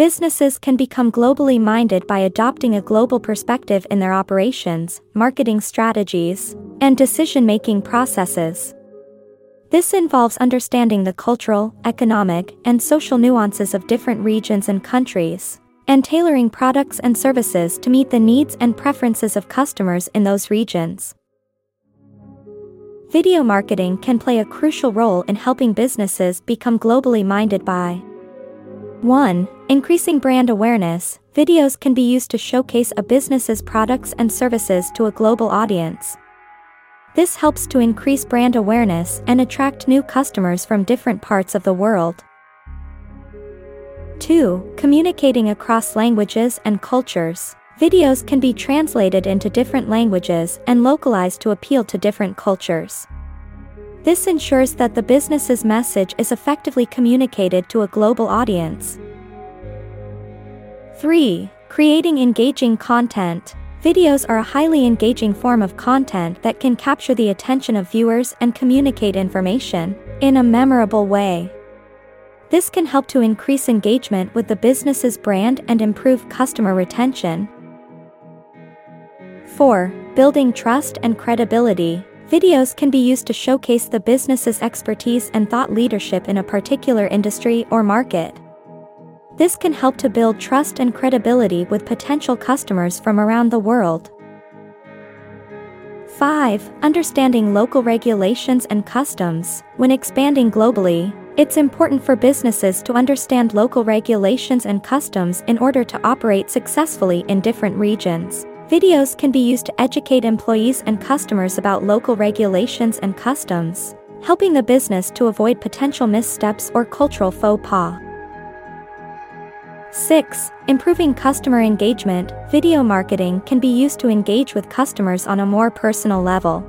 Businesses can become globally minded by adopting a global perspective in their operations, marketing strategies, and decision making processes. This involves understanding the cultural, economic, and social nuances of different regions and countries, and tailoring products and services to meet the needs and preferences of customers in those regions. Video marketing can play a crucial role in helping businesses become globally minded by 1. Increasing brand awareness, videos can be used to showcase a business's products and services to a global audience. This helps to increase brand awareness and attract new customers from different parts of the world. 2. Communicating across languages and cultures. Videos can be translated into different languages and localized to appeal to different cultures. This ensures that the business's message is effectively communicated to a global audience. 3. Creating engaging content. Videos are a highly engaging form of content that can capture the attention of viewers and communicate information in a memorable way. This can help to increase engagement with the business's brand and improve customer retention. 4. Building trust and credibility. Videos can be used to showcase the business's expertise and thought leadership in a particular industry or market. This can help to build trust and credibility with potential customers from around the world. 5. Understanding local regulations and customs. When expanding globally, it's important for businesses to understand local regulations and customs in order to operate successfully in different regions. Videos can be used to educate employees and customers about local regulations and customs, helping the business to avoid potential missteps or cultural faux pas. 6. Improving customer engagement. Video marketing can be used to engage with customers on a more personal level.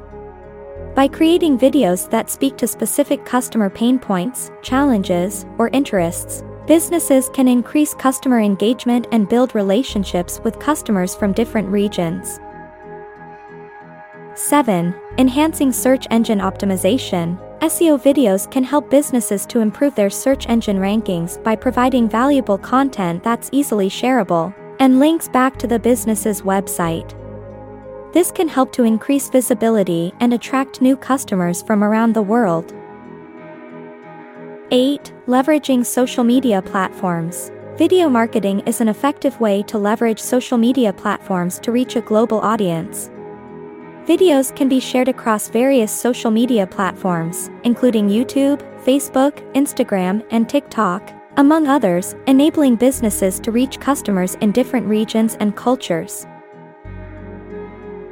By creating videos that speak to specific customer pain points, challenges, or interests, businesses can increase customer engagement and build relationships with customers from different regions. 7. Enhancing search engine optimization. SEO videos can help businesses to improve their search engine rankings by providing valuable content that's easily shareable and links back to the business's website. This can help to increase visibility and attract new customers from around the world. 8. Leveraging social media platforms. Video marketing is an effective way to leverage social media platforms to reach a global audience. Videos can be shared across various social media platforms, including YouTube, Facebook, Instagram, and TikTok, among others, enabling businesses to reach customers in different regions and cultures.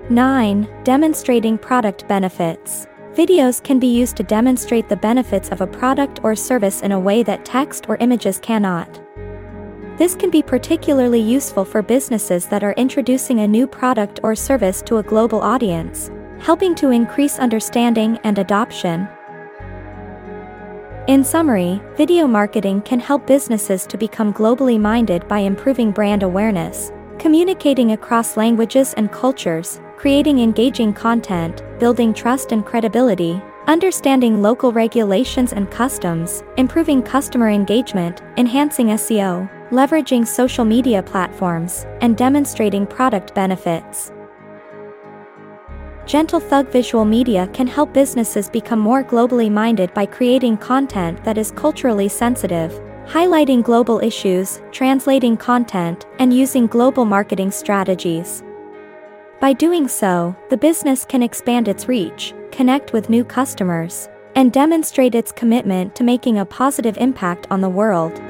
9. Demonstrating product benefits. Videos can be used to demonstrate the benefits of a product or service in a way that text or images cannot. This can be particularly useful for businesses that are introducing a new product or service to a global audience, helping to increase understanding and adoption. In summary, video marketing can help businesses to become globally minded by improving brand awareness, communicating across languages and cultures, creating engaging content, building trust and credibility, understanding local regulations and customs, improving customer engagement, enhancing SEO leveraging social media platforms, and demonstrating product benefits. Gentle Thug Visual Media can help businesses become more globally minded by creating content that is culturally sensitive, highlighting global issues, translating content, and using global marketing strategies. By doing so, the business can expand its reach, connect with new customers, and demonstrate its commitment to making a positive impact on the world.